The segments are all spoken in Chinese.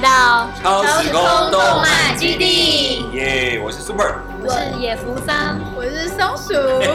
到超时空动漫基地。耶！我是 Super，我是野福桑，我是松鼠。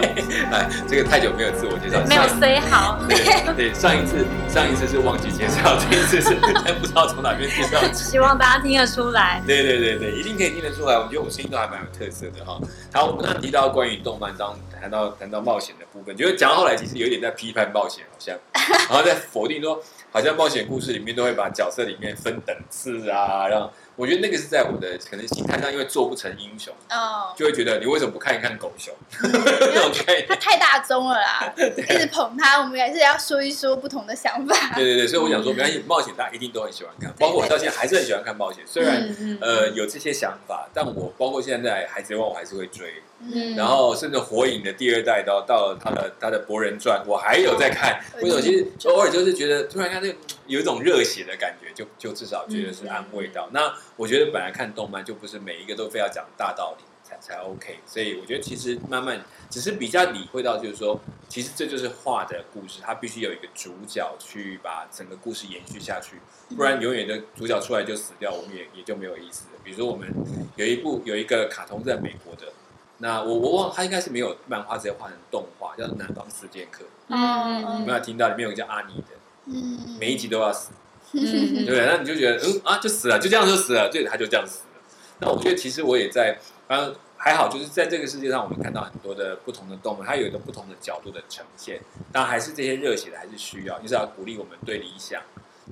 哎，这个太久没有自我介绍，没有 say 好。对对，上一次上一次是忘记介绍，这一次是 不知道从哪边介绍。希望大家听得出来。对对对对，一定可以听得出来。我觉得我声音都还蛮有特色的哈。好，我们刚刚提到关于动漫当谈到谈到冒险的部分，觉得讲到后来其实有点在批判冒险，好像，然后在否定说。好像冒险故事里面都会把角色里面分等次啊，让我觉得那个是在我的可能心态上，因为做不成英雄，哦，就会觉得你为什么不看一看狗熊？那种概念，他太大众了啦，一直捧他，我们还是要说一说不同的想法。对对对，所以我想说，没关系，冒险大家一定都很喜欢看，包括我到现在还是很喜欢看冒险。虽然呃有这些想法，但我包括现在海贼王我还是会追。嗯，然后甚至火影的第二代到到了他的他的博人传，我还有在看。为什么？其实偶尔就是觉得突然看这有一种热血的感觉，就就至少觉得是安慰到。那我觉得本来看动漫就不是每一个都非要讲大道理才才 OK，所以我觉得其实慢慢只是比较理会到，就是说其实这就是画的故事，它必须有一个主角去把整个故事延续下去，不然永远的主角出来就死掉，我们也也就没有意思。比如说我们有一部有一个卡通在美国的。那我我忘，他应该是没有漫画，直接画成动画，叫《南方四剑客》。嗯，有没有听到里面有个叫阿尼的？嗯，每一集都要死，对？那你就觉得，嗯啊，就死了，就这样就死了，对，他就这样死了。那我觉得其实我也在，嗯，还好，就是在这个世界上，我们看到很多的不同的动物，它有一个不同的角度的呈现。当然，还是这些热血的，还是需要，就是要鼓励我们对理想、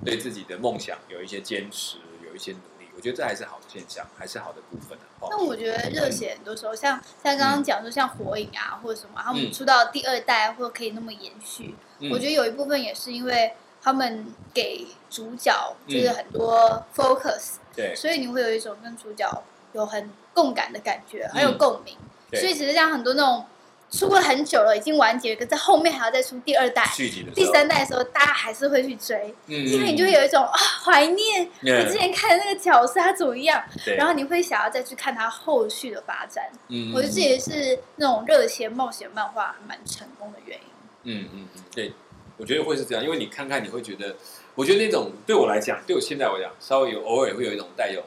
对自己的梦想有一些坚持，有一些努力。我觉得这还是好的现象，还是好的部分那我觉得热血很多时候，像像刚刚讲说，像火影啊，或者什么，他们出到第二代，或者可以那么延续。我觉得有一部分也是因为他们给主角就是很多 focus，对，所以你会有一种跟主角有很共感的感觉，很有共鸣。所以其实像很多那种。出了很久了，已经完结，可在后面还要再出第二代、第三代的时候，大家还是会去追，因为你就会有一种啊怀念我之前看的那个角色他怎么样，然后你会想要再去看他后续的发展。我觉得这也是那种热血冒险漫画蛮成功的原因。嗯嗯嗯，对，我觉得会是这样，因为你看看你会觉得，我觉得那种对我来讲，对我现在我讲，稍微有偶尔会有一种带有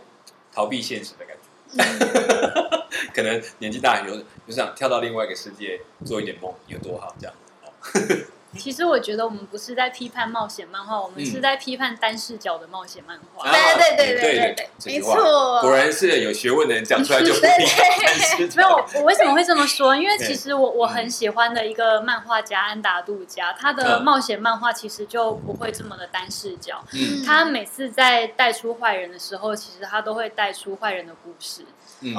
逃避现实的感觉。可能年纪大，有就想跳到另外一个世界做一点梦，有多好？这样。其实我觉得我们不是在批判冒险漫画，我们是在批判单视角的冒险漫画。对对对对对对，没错。果然是有学问的人讲出来就不 一 没有，我为什么会这么说？因为其实我我很喜欢的一个漫画家安达杜加，他的冒险漫画其实就不会这么的单视角。嗯。他每次在带出坏人的时候，其实他都会带出坏人的故事。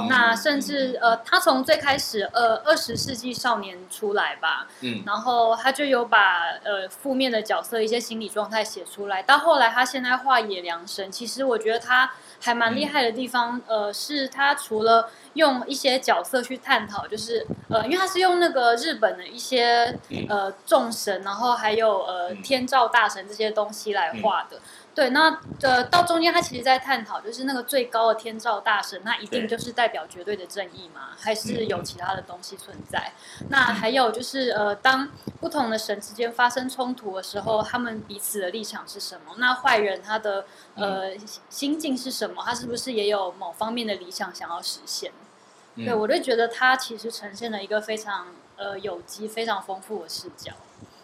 那甚至呃，他从最开始呃二十世纪少年出来吧，嗯，然后他就有把呃负面的角色一些心理状态写出来。到后来他现在画野良神，其实我觉得他还蛮厉害的地方，呃，是他除了用一些角色去探讨，就是呃，因为他是用那个日本的一些呃众神，然后还有呃天照大神这些东西来画的。对，那呃，到中间他其实在探讨，就是那个最高的天照大神，那一定就是代表绝对的正义吗？还是有其他的东西存在？那还有就是呃，当不同的神之间发生冲突的时候，他们彼此的立场是什么？那坏人他的呃心境是什么？他是不是也有某方面的理想想要实现？对我就觉得他其实呈现了一个非常呃有机、非常丰富的视角。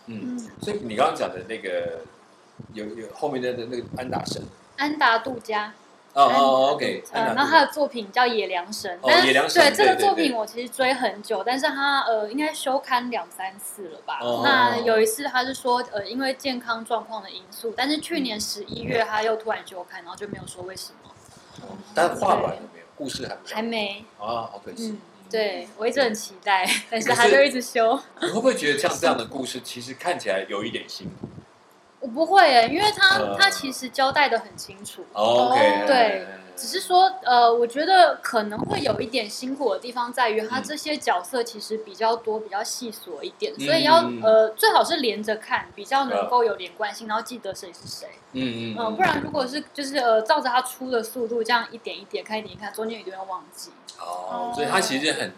嗯，所以你刚刚讲的那个。有有后面的的那个安达神，安达杜加哦哦，OK，然后他的作品叫野良神，哦野良神，对这个作品我其实追很久，但是他呃应该休刊两三次了吧？那有一次他是说呃因为健康状况的因素，但是去年十一月他又突然休刊，然后就没有说为什么。但画完了没有？故事还没还没啊，好可惜。对我一直很期待，但是他就一直休。你会不会觉得像这样的故事其实看起来有一点辛苦？我不会诶，因为他他其实交代的很清楚。OK，对，只是说呃，我觉得可能会有一点辛苦的地方在于，他这些角色其实比较多，比较细琐一点，所以要呃最好是连着看，比较能够有连贯性，然后记得谁是谁。嗯嗯嗯，不然如果是就是呃照着他出的速度这样一点一点看一点看，中间一定会忘记。哦，所以他其实很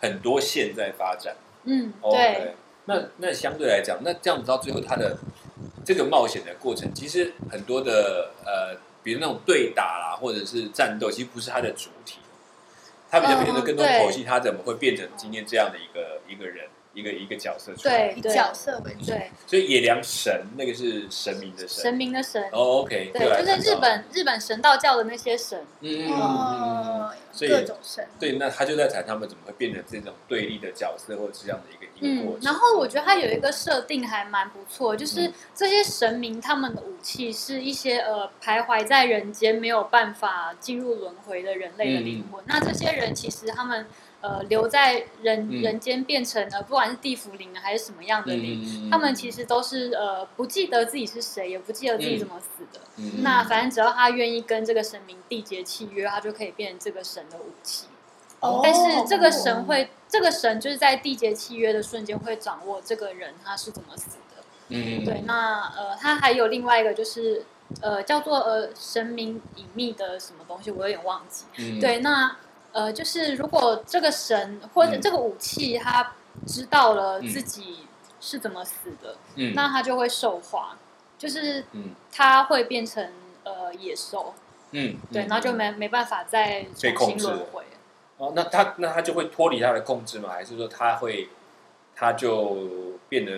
很多线在发展。嗯，对。那那相对来讲，那这样子到最后他的。这个冒险的过程，其实很多的呃比如那种对打啦，或者是战斗，其实不是他的主体，他比较变得更多剖析他怎么会变成今天这样的一个一个人。一个一个角色，对，以角色为主。对，所以野良神那个是神明的神，神明的神。哦，OK，对，就是日本日本神道教的那些神。嗯嗯嗯。所以各种神。对，那他就在谈他们怎么会变成这种对立的角色，或者是这样的一个一个过程。然后我觉得他有一个设定还蛮不错，就是这些神明他们的武器是一些呃徘徊在人间没有办法进入轮回的人类的灵魂。那这些人其实他们。呃，留在人人间变成了不管是地府灵还是什么样的灵，他们其实都是呃不记得自己是谁，也不记得自己怎么死的。那反正只要他愿意跟这个神明缔结契约，他就可以变成这个神的武器。但是这个神会，这个神就是在缔结契约的瞬间会掌握这个人他是怎么死的。嗯，对。那呃，他还有另外一个就是呃叫做呃神明隐秘的什么东西，我有点忘记。对，那。呃，就是如果这个神或者这个武器，他知道了自己是怎么死的，嗯，那他就会受化，就是他会变成呃野兽，嗯，对，然后就没没办法再重新轮回。哦，那他那他就会脱离他的控制吗？还是说他会他就变得？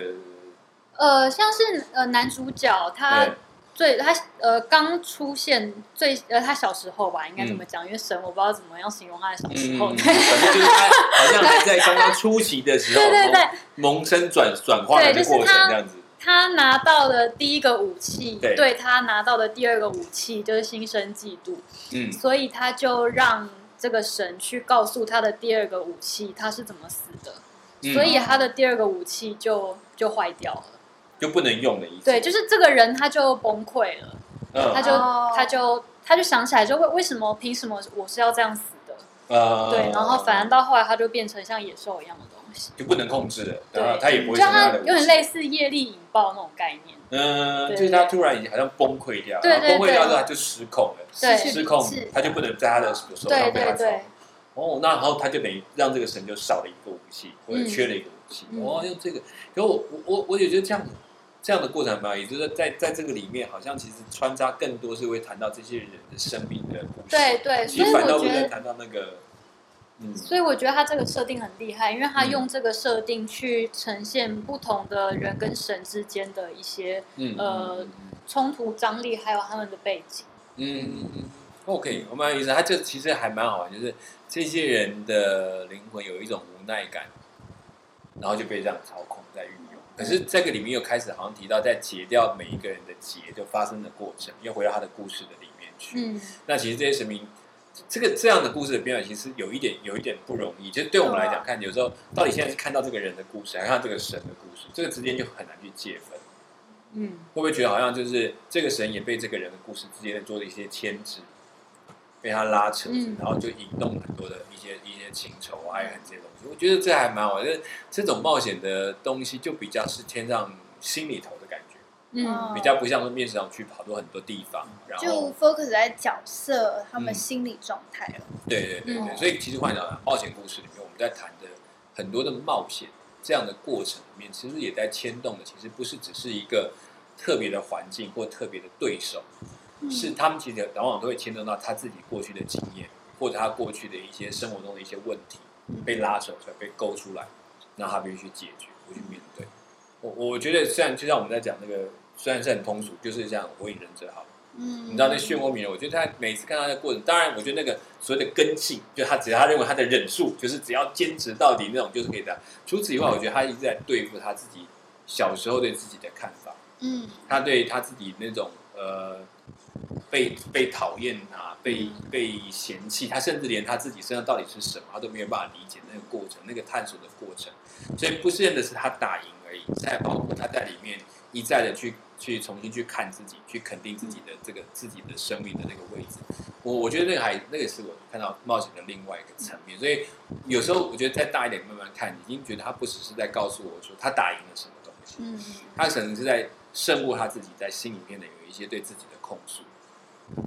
呃，像是呃男主角他。最他呃刚出现最呃他小时候吧，应该怎么讲？因为神我不知道怎么样形容他的小时候。反正就是他好像还在刚刚初期的时候，对对对，萌生转转化的过程这样子。他拿到的第一个武器，对他拿到的第二个武器就是心生嫉妒，嗯，所以他就让这个神去告诉他的第二个武器他是怎么死的，所以他的第二个武器就就坏掉了。就不能用的意思。对，就是这个人他就崩溃了，他就他就他就想起来，就为为什么凭什么我是要这样死的？呃，对，然后反而到后来他就变成像野兽一样的东西，就不能控制了。对，他也不会。就他有点类似业力引爆那种概念。嗯，就是他突然好像崩溃掉，对崩溃掉之后他就失控了，失控他就不能在他的手上被他对。哦，那然后他就等于让这个神就少了一个武器，或者缺了一个武器。哦，用这个，可我我我我也觉得这样子。这样的过程嘛，也就是在在这个里面，好像其实穿插更多是会谈到这些人的生命的故事。对对，所以反倒不会谈到那个，嗯。所以我觉得他这个设定很厉害，因为他用这个设定去呈现不同的人跟神之间的一些嗯呃冲突张力，还有他们的背景。嗯嗯嗯。OK，我蛮有意思，他这其实还蛮好玩，就是这些人的灵魂有一种无奈感，然后就被这样操控在运用。可是这个里面又开始好像提到，在解掉每一个人的结就发生的过程，又回到他的故事的里面去。嗯，那其实这些神明，这个这样的故事的编排，其实有一点有一点不容易。其实对我们来讲，看有时候到底现在是看到这个人的故事，还是看这个神的故事，这个之间就很难去界分。嗯，会不会觉得好像就是这个神也被这个人的故事之间做了一些牵制？被他拉扯，然后就引动很多的一些一些情仇、爱恨这些东西。我觉得这还蛮好，就是这种冒险的东西，就比较是天上心里头的感觉，嗯，比较不像说面试上去跑到很多地方，然后就 focus 在角色他们心理状态了。对对对对，所以其实换讲冒险故事里面，我们在谈的很多的冒险这样的过程里面，其实也在牵动的，其实不是只是一个特别的环境或特别的对手。是他们其实往往都会牵动到他自己过去的经验，或者他过去的一些生活中的一些问题被拉扯出来、被勾出来，那他必须去解决、去面对。我我觉得，虽然就像我们在讲那个，虽然是很通俗，就是像《火影忍者》好，嗯，你知道那漩涡鸣人，我觉得他每次看到的过程，当然，我觉得那个所谓的根性，就他只要他认为他的忍术，就是只要坚持到底那种，就是可以的。除此以外，我觉得他一直在对付他自己小时候对自己的看法，嗯，他对他自己那种呃。被被讨厌啊，被被嫌弃，他甚至连他自己身上到底是什么，他都没有办法理解那个过程，那个探索的过程。所以不是的是他打赢而已，在包括他在里面一再的去去重新去看自己，去肯定自己的这个自己的生命的那个位置。我我觉得那个还那个是我看到冒险的另外一个层面。所以有时候我觉得再大一点慢慢看，已经觉得他不只是在告诉我说他打赢了什么东西，嗯，他可能是在胜过他自己在心里面的有一些对自己的控诉。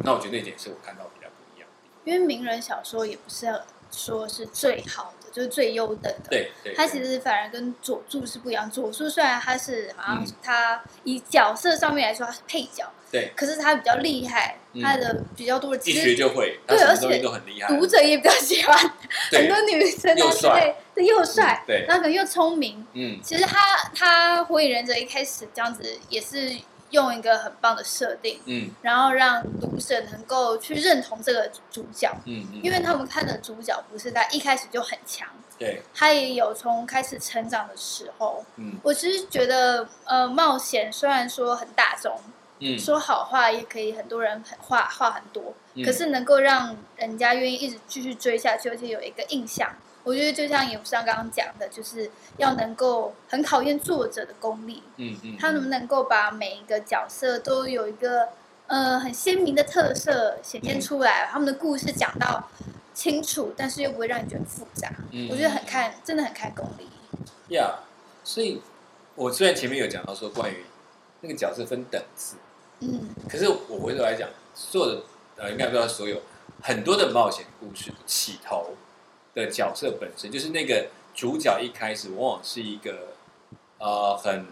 那我觉得那点是我看到比较不一样。因为名人小说也不是说是最好的，就是最优等的。对，他其实反而跟佐助是不一样。佐助虽然他是好像他以角色上面来说他是配角，对，可是他比较厉害，他的比较多的一学就会，对，而且都很厉害，读者也比较喜欢。很多女生又帅，对，又帅，对，那个又聪明。嗯，其实他他火影忍者一开始这样子也是。用一个很棒的设定，嗯，然后让读者能够去认同这个主角，嗯嗯，因为他们看的主角不是在一开始就很强，对，他也有从开始成长的时候，嗯，我其实觉得，呃，冒险虽然说很大众，嗯，说好话也可以很多人很话话很多，可是能够让人家愿意一直继续追下去，而且有一个印象。我觉得就像也不像刚刚讲的，就是要能够很考验作者的功力。嗯嗯，他能不能够把每一个角色都有一个呃很鲜明的特色显现出来，他们的故事讲到清楚，但是又不会让你觉得复杂。嗯，我觉得很看，真的很看功力。呀，所以我虽然前面有讲到说关于那个角色分等次，嗯，可是我回头来讲，所有的呃，应该不知道所有很多的冒险故事的起头。的角色本身就是那个主角，一开始往往是一个呃很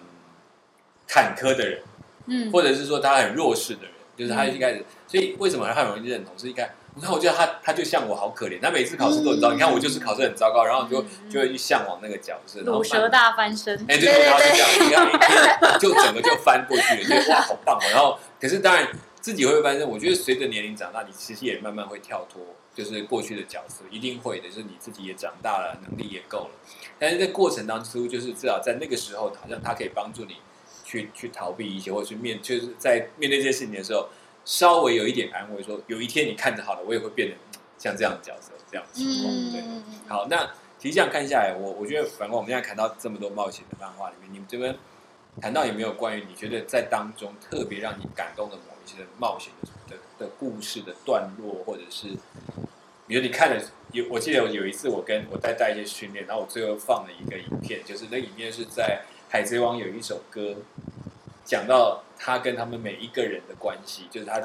坎坷的人，嗯，或者是说他很弱势的人，就是他一开始，所以为什么他很容易认同？是一看，你看，我觉得他他就像我，好可怜，他每次考试都很糟，你看我就是考试很糟糕，然后就就会去向往那个角色，然后蛇大翻身，哎，对，然后就这样，你看，就整个就翻过去了，觉得哇，好棒哦。然后，可是当然自己会发现，我觉得随着年龄长大，你其实也慢慢会跳脱。就是过去的角色一定会的，就是你自己也长大了，能力也够了。但是在过程当中，就是至少在那个时候，好像他可以帮助你去去逃避一些，或者去面，就是在面对这些事情的时候，稍微有一点安慰，说有一天你看着好了，我也会变得像这样的角色，这样情况。对，好，那其实这样看下来，我我觉得，反观我们现在看到这么多冒险的漫画里面，你们这边谈到有没有关于你觉得在当中特别让你感动的某一些冒险的的故事的段落，或者是？比如你看了有，我记得有一次我跟我在带一些训练，然后我最后放了一个影片，就是那影片是在《海贼王》有一首歌，讲到他跟他们每一个人的关系，就是他的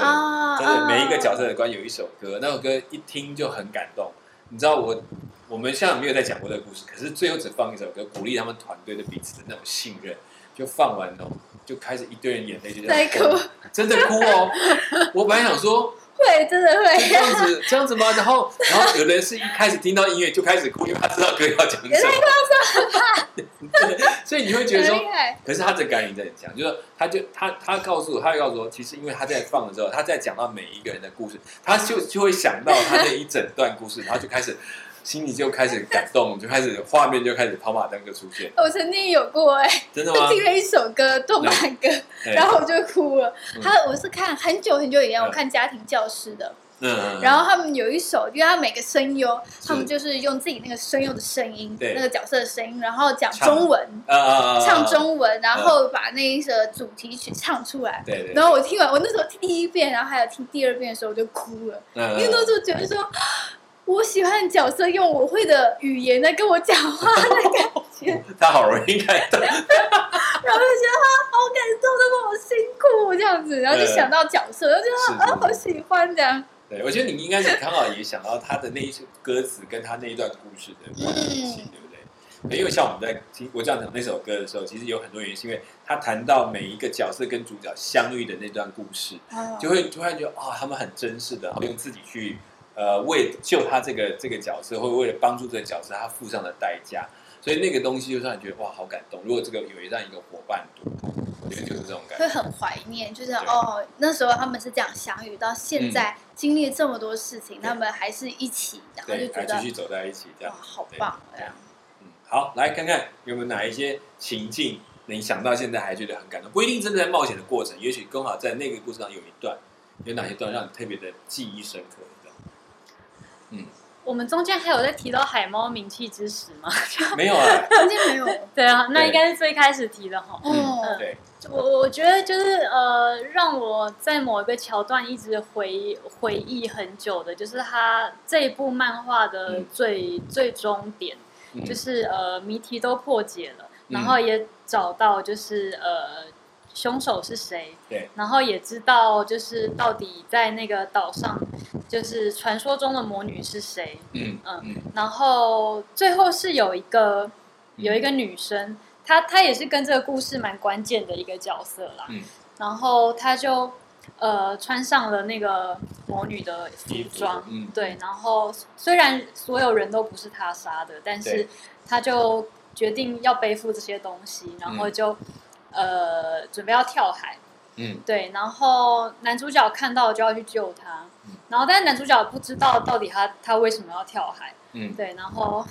就是每一个角色的关系有一首歌，那首歌一听就很感动。你知道我我们现在没有在讲过这个故事，可是最后只放一首歌，鼓励他们团队的彼此的那种信任，就放完哦，就开始一堆人眼泪就在哭，真的哭哦。我本来想说。会真的会这样子这样子吗？然后然后有的人是一开始听到音乐就开始哭，因为他知道歌要讲什么。所以你会觉得说，可是他的感应在很强，就是他就他他告诉我，他会告诉我，其实因为他在放的时候，他在讲到每一个人的故事，他就就会想到他那一整段故事，然后就开始。心里就开始感动，就开始画面就开始跑马灯就出现。我曾经有过哎，真的吗？听了一首歌，动漫歌，然后我就哭了。他我是看很久很久以前，我看家庭教师的，嗯，然后他们有一首，因为他每个声优，他们就是用自己那个声优的声音，那个角色的声音，然后讲中文，唱中文，然后把那一首主题曲唱出来。对对。然后我听完，我那时候听第一遍，然后还有听第二遍的时候，我就哭了，因为那时候觉得说。我喜欢角色用我会的语言来跟我讲话的感觉，他好容易感动，然后就觉得他好感动，他好辛苦这样子，然后就想到角色，就觉得啊好喜欢这样。对，我觉得你应该是刚好也想到他的那一首歌词跟他那一段故事的 关系，对不对？因为像我们在听我这样讲那首歌的时候，其实有很多原因，是因为他谈到每一个角色跟主角相遇的那段故事，就会突然觉得啊，他们很真实的，用自己去。呃，为救他这个这个角色，或者为了帮助这个角色，他付上的代价，所以那个东西就让你觉得哇，好感动。如果这个有这样一个伙伴，我觉得就是这种感觉，会很怀念。就是哦，那时候他们是这样相遇，到现在经历这么多事情，他们还是一起，然后就觉得继续走在一起，这样好棒这样。嗯，好，来看看有没有哪一些情境，你想到现在还觉得很感动？不一定真的在冒险的过程，也许刚好在那个故事上有一段，有哪些段让你特别的记忆深刻？嗯，我们中间还有在提到海猫名气之时吗？没有啊，中间没有。对啊，那应该是最开始提的哈。嗯，对。我我觉得就是呃，让我在某一个桥段一直回回忆很久的，就是他这一部漫画的最最终点，就是呃谜题都破解了，然后也找到就是呃凶手是谁，对，然后也知道就是到底在那个岛上，就是传说中的魔女是谁，嗯嗯，然后最后是有一个有一个女生，她她也是跟这个故事蛮关键的一个角色啦，嗯，然后她就呃穿上了那个魔女的服装，嗯，对，然后虽然所有人都不是她杀的，但是她就决定要背负这些东西，然后就。呃，准备要跳海，嗯，对，然后男主角看到就要去救他，然后但是男主角不知道到底他他为什么要跳海，嗯，对，然后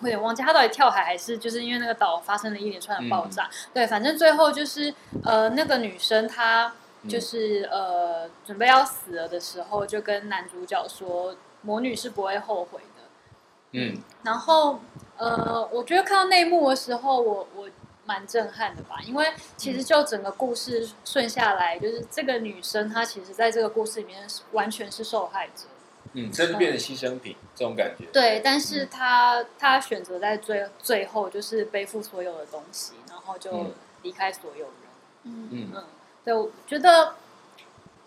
我有点忘记他到底跳海还是就是因为那个岛发生了一连串的爆炸，对，反正最后就是呃那个女生她就是呃准备要死了的时候，就跟男主角说魔女是不会后悔的，嗯，然后呃我觉得看到那一幕的时候，我我。蛮震撼的吧，因为其实就整个故事顺下来，就是这个女生她其实在这个故事里面完全是受害者，嗯，甚至变成牺牲品这种感觉。对，但是她她选择在最最后就是背负所有的东西，然后就离开所有人。嗯嗯，对，我觉得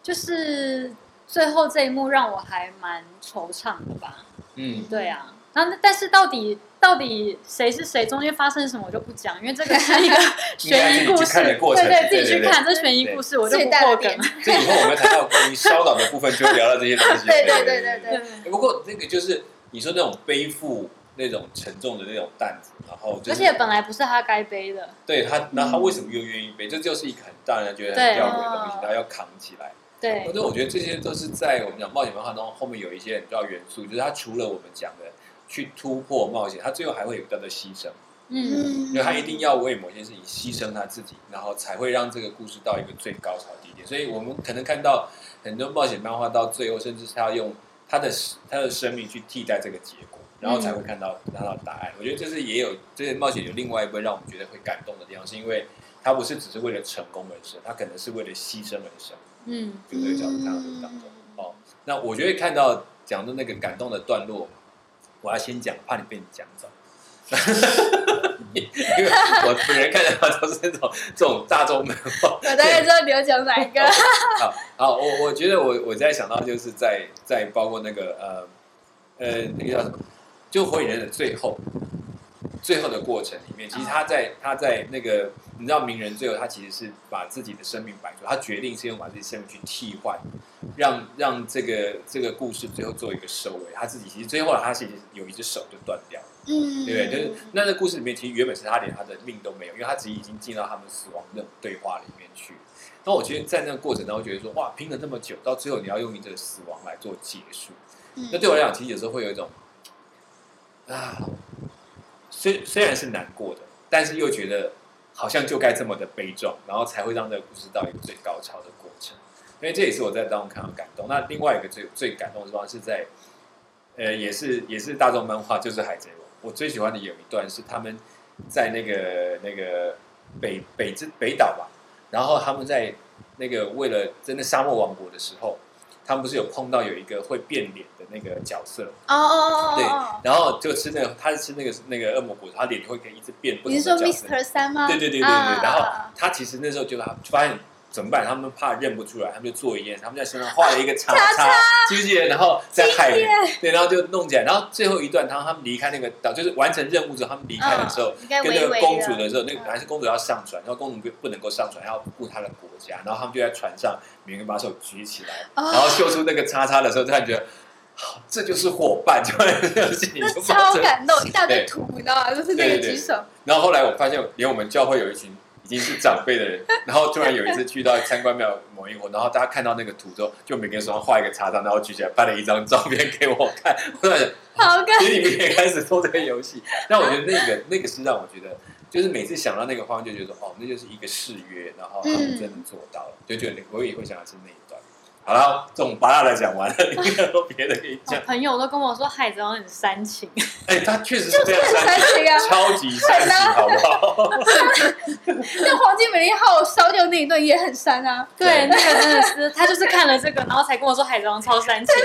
就是最后这一幕让我还蛮惆怅的吧。嗯，对啊。那但是到底到底谁是谁？中间发生什么我就不讲，因为这个是一个 悬疑故事，对对，自己去看这悬疑故事，我就不破梗。这以后我们谈到关于烧脑的部分，就聊到这些东西。对对对对对。不过那个就是你说那种背负那种沉重的那种担子，然后而且本来不是他该背的。对他，那他为什么又愿意背？这就是一个很大人觉得很吊诡的东西，他要扛起来。对。反正我觉得这些都是在我们讲冒险文化中后面有一些很重要元素，就是他除了我们讲的。去突破冒险，他最后还会有叫做牺牲，嗯，因为他一定要为某些事情牺牲他自己，然后才会让这个故事到一个最高潮地点。所以我们可能看到很多冒险漫画到最后，甚至是要用他的他的生命去替代这个结果，然后才会看到拿到答案。我觉得这是也有这些冒险有另外一部分让我们觉得会感动的地方，是因为他不是只是为了成功而生，他可能是为了牺牲而生。嗯，就这个角度看当中哦。那我觉得看到讲的那个感动的段落。我要先讲，怕你被你讲走。因为我本人看到都是那种这种大众漫画。我大概知道你要讲哪一个。好，好，我我觉得我我在想到就是在在包括那个呃呃那个叫什么，就火影忍者最后。最后的过程里面，其实他在他在那个，你知道名人最后他其实是把自己的生命摆出，他决定是用把自己生命去替换，让让这个这个故事最后做一个收尾。他自己其实最后他其实有一只手就断掉，嗯，对不对？就是那在故事里面，其实原本是他连他的命都没有，因为他自己已经进到他们死亡那种对话里面去。那我觉得在那个过程当中，觉得说哇，拼了那么久，到最后你要用你的死亡来做结束，那对我来讲，其实有时候会有一种啊。虽虽然是难过的，但是又觉得好像就该这么的悲壮，然后才会让这个故事到一个最高潮的过程。因为这也是我在当中看到感动。那另外一个最最感动的地方是在，呃，也是也是大众漫画，就是《海贼王》。我最喜欢的有一段是他们在那个那个北北之北岛吧，然后他们在那个为了真的沙漠王国的时候。他们不是有碰到有一个会变脸的那个角色哦哦哦，对，然后就吃那个，他是吃那个那个恶魔果，他脸会可以一直变。你是说 Mister 三吗？对对对对对，然后他其实那时候就他发现。怎么办？他们怕认不出来，他们就做一件，他们在身上画了一个叉叉，记不记得？然后在海里，对，然后就弄起来。然后最后一段，他他们离开那个岛，就是完成任务之后，他们离开的时候，跟那个公主的时候，那个本来是公主要上船，然后公主不不能够上船，要顾她的国家。然后他们就在船上，每个人把手举起来，然后秀出那个叉叉的时候，突然觉得，这就是伙伴，就心里超感动，一大堆图，你知道吗？就是那个举手。然后后来我发现，连我们教会有一群。已经是长辈的人，然后突然有一次去到参观庙某一户，然后大家看到那个图之后，就每个人手上画一个叉叉，然后举起来拍了一张照片给我看。我感好心里面也开始做这个游戏。但我觉得那个那个是让我觉得，就是每次想到那个画面，就觉得哦，那就是一个誓约，然后他们真的做到了，就觉得我也会想要是那一段。好了，这种八大的讲完了，你有没有别的可以讲？朋友都跟我说海贼王很煽情。哎，他确实是这样煽情啊，超级煽情，好不好？那黄金美丽号烧掉那一段也很煽啊。对，那个真的是他就是看了这个，然后才跟我说海贼王超煽情。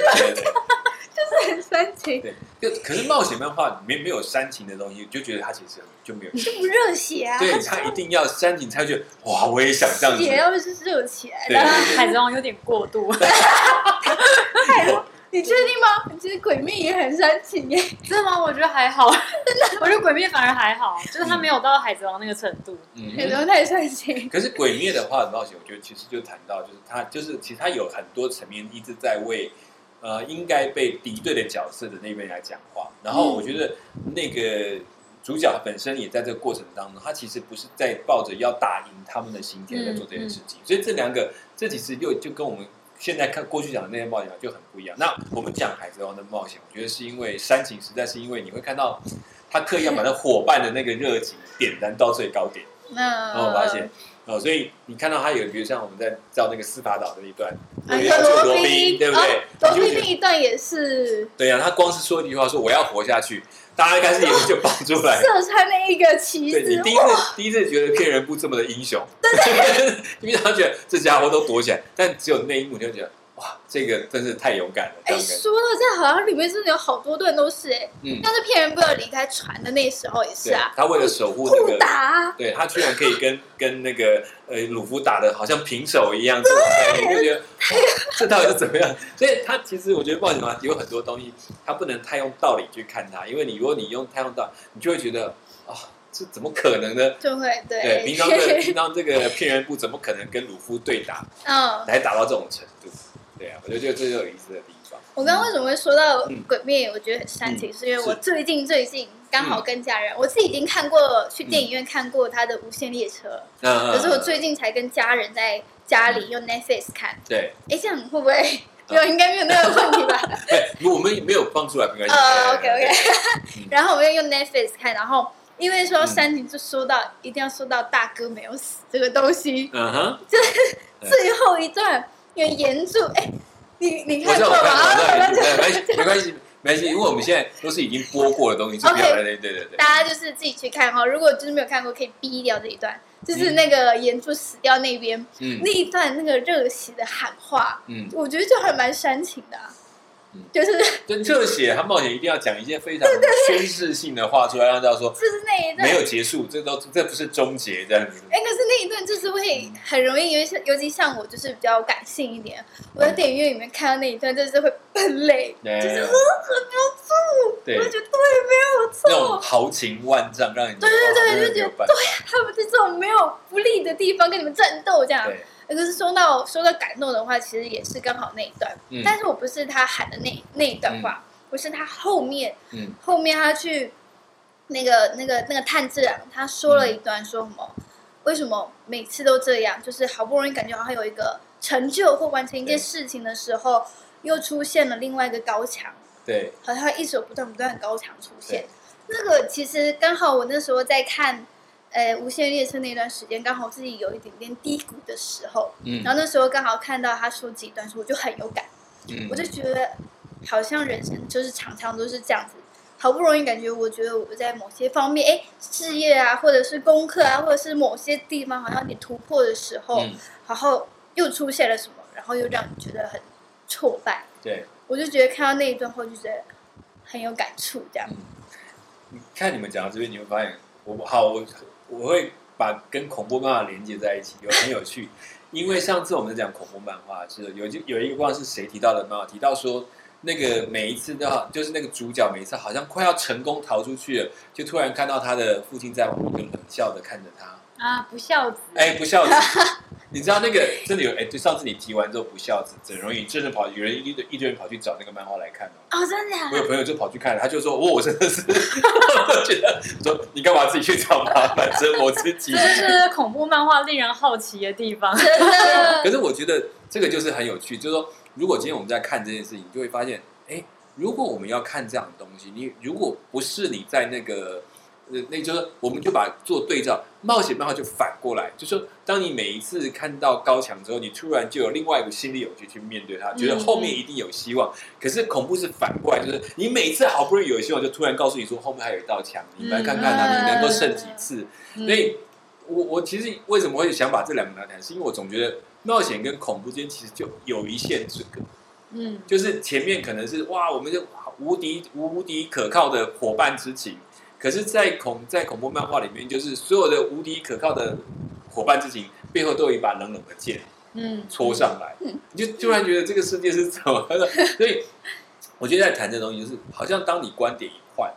就是很煽情。对，就可是冒险漫画里面没有煽情的东西，就觉得它其实就没有，就不热血啊。对，它一定要煽情才觉得哇，我也想这样子。血要是热起来，对，海贼王有点过度。太你确定吗？其实鬼灭也很煽情耶，真的吗？我觉得还好，真的，我觉得鬼灭反而还好，就是他没有到海贼王那个程度，嗯，海贼王太煽情。可是鬼灭的话很冒险，我觉得其实就谈到，就是他就是其实他有很多层面一直在为呃应该被敌对的角色的那边来讲话，然后我觉得那个主角本身也在这个过程当中，他其实不是在抱着要打赢他们的心态在做这件事情，所以这两个这其实又就跟我们。现在看过去讲的那些冒险就很不一样。那我们讲海贼王的冒险，我觉得是因为煽情，实在是因为你会看到他刻意要把那伙伴的那个热情点燃到最高点。然后发现哦，所以你看到他有，比如像我们在造那个司法岛的一段，罗宾，对不对？罗宾那一段也是。对呀，他光是说一句话，说我要活下去。大家开始眼睛就爆出来，射穿那一个旗子。对你第一次第一次觉得骗人不这么的英雄，因为他觉得这家伙都躲起来，但只有那一幕就觉得哇，这个真是太勇敢了。哎，说到这，好像里面真的有好多段都是哎，嗯，但是骗人不要离开船的那时候也是啊。他为了守护那个，打，对他居然可以跟跟那个呃鲁夫打的好像平手一样，对，就觉得 这到底是怎么样？所以他其实我觉得冒险嘛有很多东西，他不能太用道理去看他，因为你如果你用太用道，你就会觉得啊，这怎么可能呢？就会对平常的平常这个骗人部怎么可能跟鲁夫对打？嗯，来打到这种程度。对啊，我就觉得这是有意思的地方。我刚刚为什么会说到鬼灭？我觉得很煽情，是因为我最近最近刚好跟家人，我自己已经看过去电影院看过他的《无限列车》，可是我最近才跟家人在家里用 Netflix 看。对，哎，这样会不会？有应该没有那个问题吧？对，我们没有放出来，没关系。呃，OK OK。然后我们用 Netflix 看，然后因为说煽情，就说到一定要说到大哥没有死这个东西。嗯哼，就是最后一段。原著哎，你你看过吗？没关系，没关系，没关系，因为我们现在都是已经播过的东西。对对对对。大家就是自己去看哈，如果就是没有看过，可以逼掉这一段，就是那个严柱死掉那边那一段那个热血的喊话，嗯，我觉得就还蛮煽情的。就是跟特写，他冒险一定要讲一些非常宣示性的话出来，让大家说就是那一段没有结束，这都这不是终结这样子。哎，可是那一段就是会很容易，尤其尤其像我就是比较感性一点，我在电影院里面看到那一段就是会喷泪，就是很没有错，对，我觉得对没有错，那种豪情万丈，让你对对对，就觉得对，他们在这种没有不利的地方跟你们战斗这样。可是说到说到感动的话，其实也是刚好那一段，但是我不是他喊的那那一段话，不是他后面，后面他去那个那个那个探治郎，他说了一段说什么？为什么每次都这样？就是好不容易感觉好像有一个成就或完成一件事情的时候，又出现了另外一个高墙，对，好像一手不断不断的高墙出现。那个其实刚好我那时候在看。呃，无限列车那段时间刚好自己有一点点低谷的时候，嗯，然后那时候刚好看到他说几段书，我就很有感，嗯，我就觉得好像人生就是常常都是这样子，好不容易感觉我觉得我在某些方面，哎，事业啊，或者是功课啊，或者是某些地方好像你突破的时候，然后又出现了什么，然后又让你觉得很挫败，对，我就觉得看到那一段后就觉得很有感触，这样。看你们讲到这边，你会发现我好我。我会把跟恐怖漫画连接在一起，有很有趣。因为上次我们在讲恐怖漫画是有就有一个不知道是谁提到的漫画，提到说那个每一次都好，就是那个主角每一次好像快要成功逃出去了，就突然看到他的父亲在旁边冷笑的看着他啊，不孝子，哎，不孝子。你知道那个真的有哎？就上次你提完之后不孝子，整容你真的跑，有人一堆一堆人跑去找那个漫画来看哦。哦，真的。我有朋友就跑去看，他就说：“哦，我真的是 觉得说你干嘛自己去找麻烦折磨自己？”这是恐怖漫画令人好奇的地方。可是我觉得这个就是很有趣，就是说，如果今天我们在看这件事情，就会发现，哎，如果我们要看这样的东西，你如果不是你在那个。那那就是，我们就把做对照，冒险漫画就反过来，就说，当你每一次看到高墙之后，你突然就有另外一个心理勇气去面对它，觉得后面一定有希望。可是恐怖是反过来，就是你每次好不容易有希望，就突然告诉你说后面还有一道墙，你来看看它，你能够胜几次。所以，我我其实为什么会想把这两个拿来谈，是因为我总觉得冒险跟恐怖之间其实就有一线之隔。嗯，就是前面可能是哇，我们就无敌无敌可靠的伙伴之情，可是，在恐在恐怖漫画里面，就是所有的无敌可靠的伙伴之情背后都有一把冷冷的剑，嗯，戳上来，你就突然觉得这个世界是怎么的？所以，我觉得在谈这东西，就是好像当你观点一换，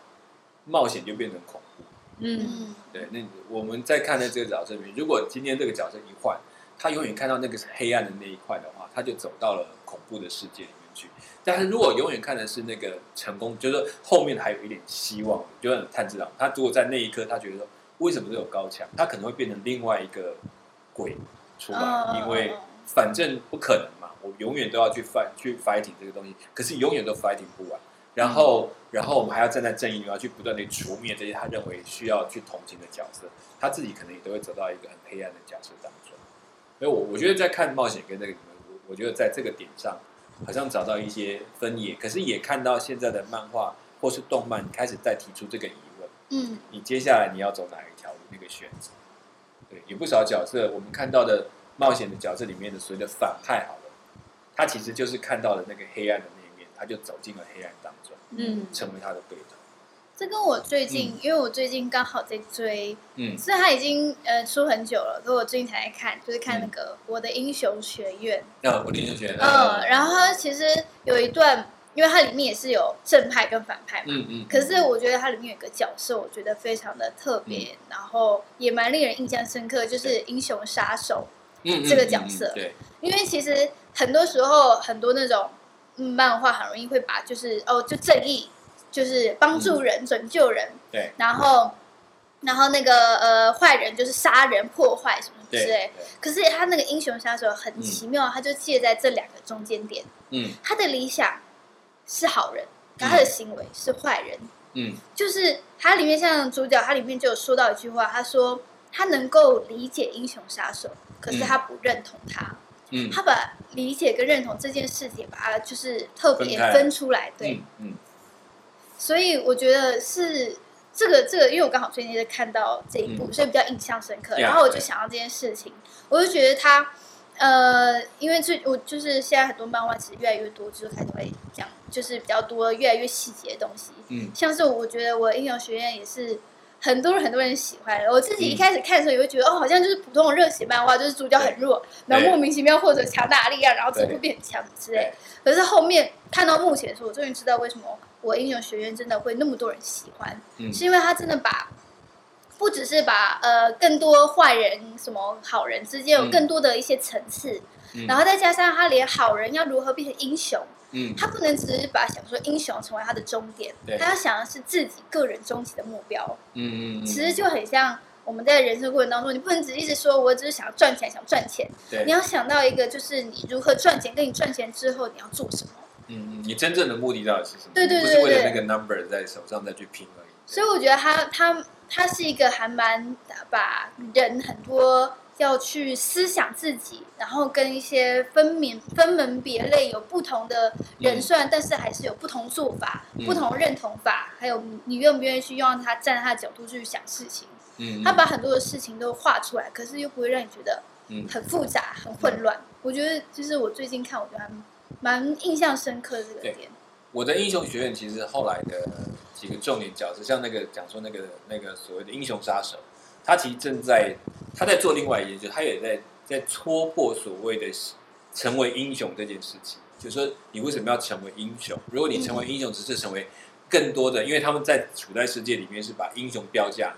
冒险就变成恐怖。嗯，对。那我们在看的这个角色里面，如果今天这个角色一换，他永远看到那个是黑暗的那一块的话，他就走到了恐怖的世界里面去。但是如果永远看的是那个成功，就是后面还有一点希望，就像探知郎，他如果在那一刻他觉得说为什么都有高墙，他可能会变成另外一个鬼出来，因为反正不可能嘛，我永远都要去 fight 去 fighting 这个东西，可是永远都 fighting 不完。然后，然后我们还要站在正义，要去不断的除灭这些他认为需要去同情的角色，他自己可能也都会走到一个很黑暗的角色当中。所以，我我觉得在看冒险跟那个，我我觉得在这个点上，好像找到一些分野，可是也看到现在的漫画或是动漫开始在提出这个疑问：，嗯，你接下来你要走哪一条路？那个选择，对，有不少角色，我们看到的冒险的角色里面的所谓的反派，好了，他其实就是看到了那个黑暗的那一面，他就走进了黑暗当中，嗯，成为他的对头。这跟我最近，因为我最近刚好在追，嗯，虽然他已经呃出很久了，所以我最近才在看，就是看那个《我的英雄学院》。啊，我的英雄学院。嗯，然后其实有一段，因为它里面也是有正派跟反派嘛，嗯嗯。可是我觉得它里面有个角色，我觉得非常的特别，然后也蛮令人印象深刻，就是英雄杀手，嗯这个角色。对。因为其实很多时候，很多那种漫画很容易会把就是哦，就正义。就是帮助人、拯救人，对，然后，然后那个呃，坏人就是杀人、破坏什么之类。可是他那个英雄杀手很奇妙，他就介在这两个中间点。嗯，他的理想是好人，他的行为是坏人。嗯，就是他里面像主角，他里面就有说到一句话，他说他能够理解英雄杀手，可是他不认同他。嗯，他把理解跟认同这件事情，把它就是特别分出来。对，嗯。所以我觉得是这个这个，因为我刚好最近在看到这一部，所以比较印象深刻。然后我就想到这件事情，我就觉得他呃，因为最我就是现在很多漫画其实越来越多，就是开始会讲，就是比较多越来越细节的东西。嗯，像是我觉得我英雄学院也是很多人很多人喜欢。我自己一开始看的时候也会觉得哦，好像就是普通的热血漫画，就是主角很弱，然后莫名其妙获得强大力量，然后之后变强之类。可是后面看到目前的时候，我终于知道为什么。我英雄学院真的会那么多人喜欢，是因为他真的把不只是把呃更多坏人什么好人之间有更多的一些层次，然后再加上他连好人要如何变成英雄，嗯，他不能只是把想说英雄成为他的终点，他要想的是自己个人终极的目标，嗯嗯，其实就很像我们在人生过程当中，你不能只一直说我只是想要赚钱想赚钱，你要想到一个就是你如何赚钱，跟你赚钱之后你要做什么。嗯，你真正的目的到底是什么？对对对，不是为了那个 number 在手上再去拼而已。所以我觉得他他他是一个还蛮把人很多要去思想自己，然后跟一些分明分门别类有不同的人算，但是还是有不同做法、不同认同法，还有你愿不愿意去用他站在他的角度去想事情。嗯，他把很多的事情都画出来，可是又不会让你觉得很复杂、很混乱。我觉得就是我最近看，我觉得。蛮印象深刻这个点。我的英雄学院其实后来的几个重点角色，像那个讲说那个那个所谓的英雄杀手，他其实正在他在做另外一件事，他也在在戳破所谓的成为英雄这件事情。就是说，你为什么要成为英雄？如果你成为英雄，只是成为更多的，因为他们在处在世界里面是把英雄标价，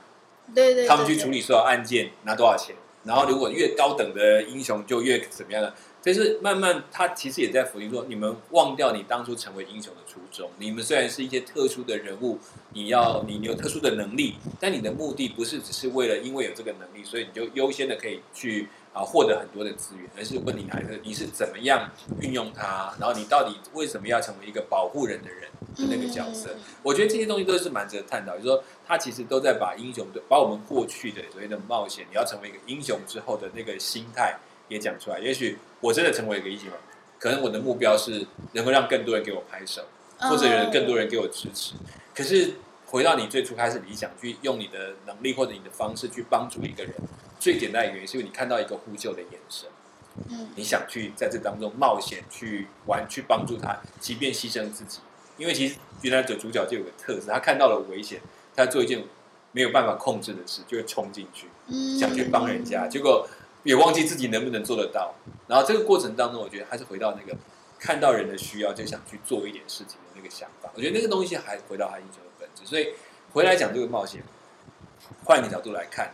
对对，他们去处理所有案件拿多少钱，然后如果越高等的英雄就越怎么样的。但是慢慢，他其实也在否定说：你们忘掉你当初成为英雄的初衷。你们虽然是一些特殊的人物，你要你有特殊的能力，但你的目的不是只是为了因为有这个能力，所以你就优先的可以去啊获得很多的资源，而是问你哪一个你是怎么样运用它，然后你到底为什么要成为一个保护人的人的那个角色？我觉得这些东西都是蛮值得探讨。就是说，他其实都在把英雄的把我们过去的所谓的冒险，你要成为一个英雄之后的那个心态。也讲出来，也许我真的成为一个英雄，可能我的目标是能够让更多人给我拍手，或者有更多人给我支持。可是回到你最初开始理想，去用你的能力或者你的方式去帮助一个人，最简单的原因是因为你看到一个呼救的眼神，嗯，你想去在这当中冒险去玩，去帮助他，即便牺牲自己，因为其实原来的主角就有个特质，他看到了危险，他做一件没有办法控制的事，就会冲进去，想去帮人家，结果也忘记自己能不能做得到。然后这个过程当中，我觉得还是回到那个看到人的需要就想去做一点事情的那个想法。我觉得那个东西还回到他英雄的本质。所以回来讲这个冒险，换一个角度来看，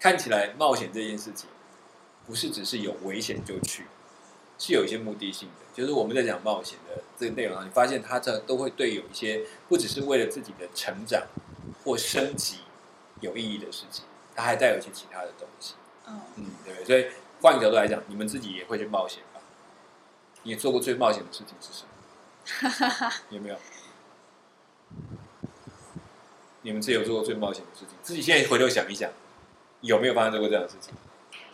看起来冒险这件事情。不是只是有危险就去，是有一些目的性的。就是我们在讲冒险的这个内容上，你发现它这都会对有一些不只是为了自己的成长或升级有意义的事情，它还带有一些其他的东西。嗯嗯，对。所以换个角度来讲，你们自己也会去冒险吧？你做过最冒险的事情是什么？有没有？你们自己有做过最冒险的事情？自己现在回头想一想，有没有发生过这样的事情？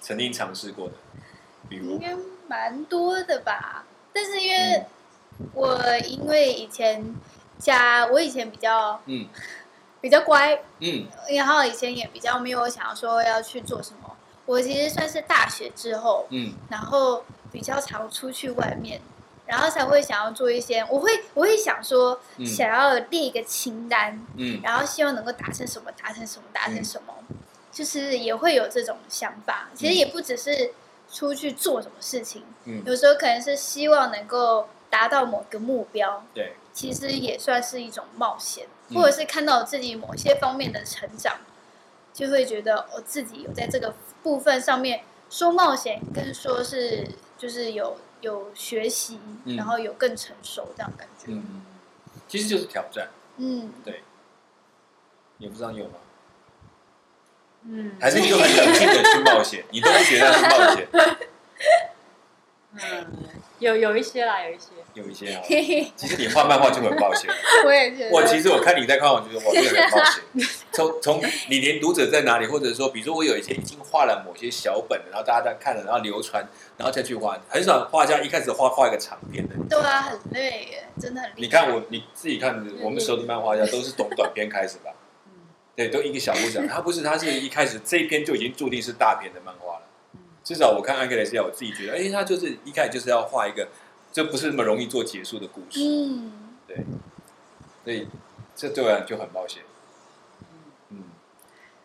曾经尝试过的，比如应该蛮多的吧。但是因为我因为以前家我以前比较嗯比较乖嗯，然后以前也比较没有想要说要去做什么。我其实算是大学之后嗯，然后比较常出去外面，然后才会想要做一些。我会我会想说想要列一个清单嗯，然后希望能够达成什么达成什么达成什么。就是也会有这种想法，其实也不只是出去做什么事情，嗯，有时候可能是希望能够达到某个目标，对，其实也算是一种冒险，或者是看到自己某些方面的成长，就会觉得我自己有在这个部分上面说冒险，跟说是就是有有学习，然后有更成熟这样感觉，嗯，其实就是挑战，嗯，对，也不知道你有吗？嗯，还是你就很冷静的去冒险，你都不觉得是冒险。嗯，有有一些啦，有一些，有一些啊。其实你画漫画就很冒险。我也觉得。我其实我看你在看，我觉得我也很冒险。从从你连读者在哪里，或者说，比如说我有一些已经画了某些小本，然后大家在看了，然后流传，然后再去画。很少画家一开始画画一个长篇的。对啊，很累耶，真的很累。你看我，你自己看，我们所有的漫画家都是从短篇开始吧。对，都一个小故事。他不是，他是一开始这一篇就已经注定是大篇的漫画了。至少我看《安格雷斯亚》，我自己觉得，哎，他就是一开始就是要画一个，这不是那么容易做结束的故事。嗯，对，所以这对我来就很冒险。嗯，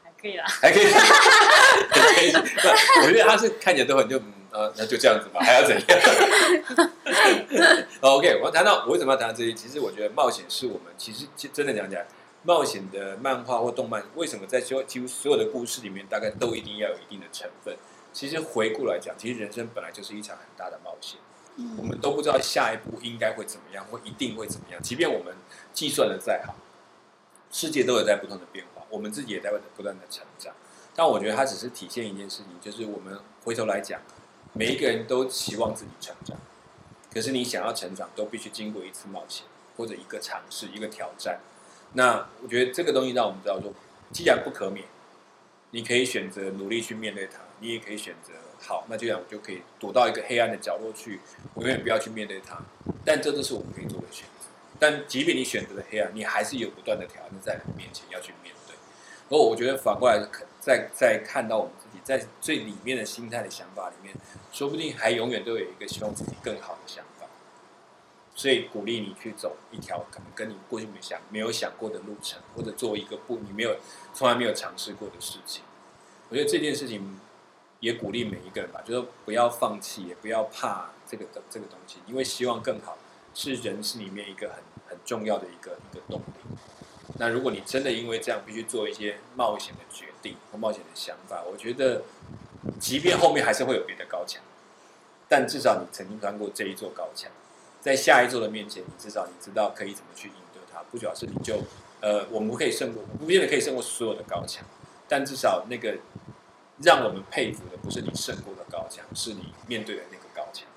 还可以啦，还可以，可以。我觉得他是看起来都很就，呃，那就这样子吧，还要怎样？OK，我谈到我为什么要谈到这些？其实我觉得冒险是我们其实真的讲起来。冒险的漫画或动漫，为什么在几乎几乎所有的故事里面，大概都一定要有一定的成分？其实回顾来讲，其实人生本来就是一场很大的冒险。我们都不知道下一步应该会怎么样，或一定会怎么样。即便我们计算的再好，世界都有在不同的变化，我们自己也在不断的成长。但我觉得它只是体现一件事情，就是我们回头来讲，每一个人都期望自己成长。可是你想要成长，都必须经过一次冒险，或者一个尝试，一个挑战。那我觉得这个东西让我们知道说，既然不可免，你可以选择努力去面对它，你也可以选择好，那这样我就可以躲到一个黑暗的角落去，我永远不要去面对它。但这都是我们可以做的选择。但即便你选择了黑暗，你还是有不断的挑战在你面前要去面对。而我觉得反过来，在在看到我们自己在最里面的心态的想法里面，说不定还永远都有一个希望自己更好的想法。所以鼓励你去走一条可能跟你过去没想没有想过的路程，或者做一个不你没有从来没有尝试过的事情。我觉得这件事情也鼓励每一个人吧，就是不要放弃，也不要怕这个的这个东西，因为希望更好是人是里面一个很很重要的一个一个动力。那如果你真的因为这样必须做一些冒险的决定或冒险的想法，我觉得即便后面还是会有别的高墙，但至少你曾经翻过这一座高墙。在下一座的面前，你至少你知道可以怎么去应对它。不主要是你就，呃，我们可以胜过，不见得可以胜过所有的高墙，但至少那个让我们佩服的不是你胜过的高墙，是你面对的那个高墙。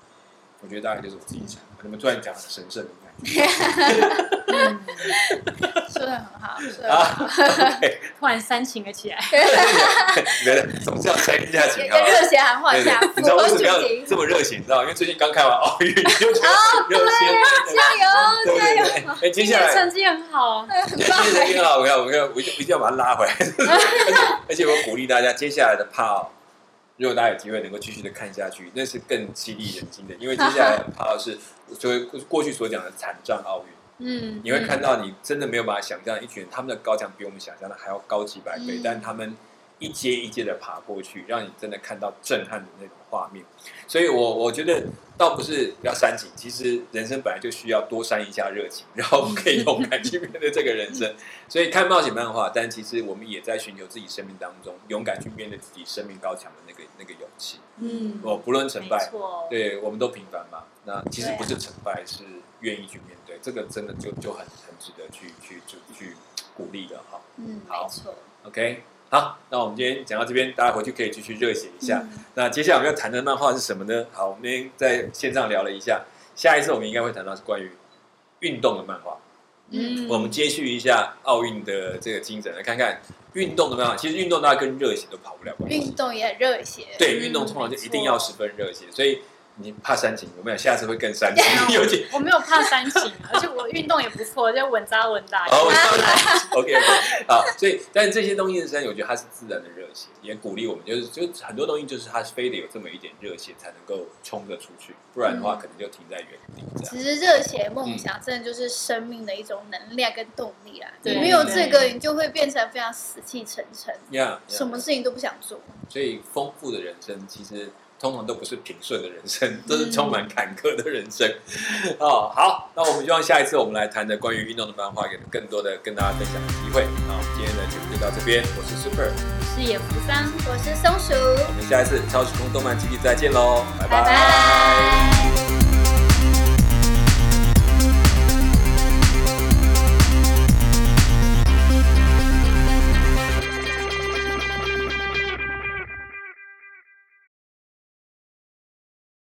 我觉得大概就是我自己想，你们突然讲很神圣的 感觉。说的很好，啊，突然煽情了起来。觉得什么叫煽一下情啊？热血喊话下，你知道为什么要这么热情？你知道因为最近刚开完奥运，就觉得热血，加油，加油！哎，接下来成绩很好，成绩很好，我看，我看，我一定要把它拉回来。而且，而且我鼓励大家，接下来的帕奥如果大家有机会能够继续的看下去，那是更激励人心的。因为接下来怕的是，就会过去所讲的残障奥运。嗯，你会看到你真的没有办法想象，一群人他们的高墙比我们想象的还要高几百倍，但他们一阶一阶的爬过去，让你真的看到震撼的那种画面。所以，我我觉得倒不是要煽情，其实人生本来就需要多煽一下热情，然后可以勇敢去面对这个人生。所以看冒险漫画，但其实我们也在寻求自己生命当中勇敢去面对自己生命高强的那个那个勇气。嗯，我不论成败，对，我们都平凡嘛。那其实不是成败，是愿意去面对，这个真的就就很很值得去去去去鼓励的哈。嗯，没错。OK，好，那我们今天讲到这边，大家回去可以继续热血一下。那接下来我们要谈的漫画是什么呢？好，我们今天在线上聊了一下，下一次我们应该会谈到是关于运动的漫画。嗯，我们接续一下奥运的这个精神，来看看运动的漫画。其实运动大家跟热血都跑不了关系。运动也很热血。对，运动通常就一定要十分热血，所以。你怕煽情？我们俩下次会更煽情。有点，我没有怕煽情，而且我运动也不错，就稳扎稳打。好，OK OK，好。所以，但是这些东西是，我觉得它是自然的热血，也鼓励我们，就是就很多东西就是它非得有这么一点热血才能够冲得出去，不然的话可能就停在原地。其实热血梦想真的就是生命的一种能量跟动力啊！没有这个，你就会变成非常死气沉沉，什么事情都不想做。所以，丰富的人生其实。通常都不是平顺的人生，都是充满坎坷的人生。哦，好，那我们希望下一次我们来谈的关于运动的漫画，有更多的跟大家分享的机会。那我们今天的节目就到这边，我是 Super，我是野福桑，我是松鼠，我们下一次超时空动漫基地再见喽，拜拜。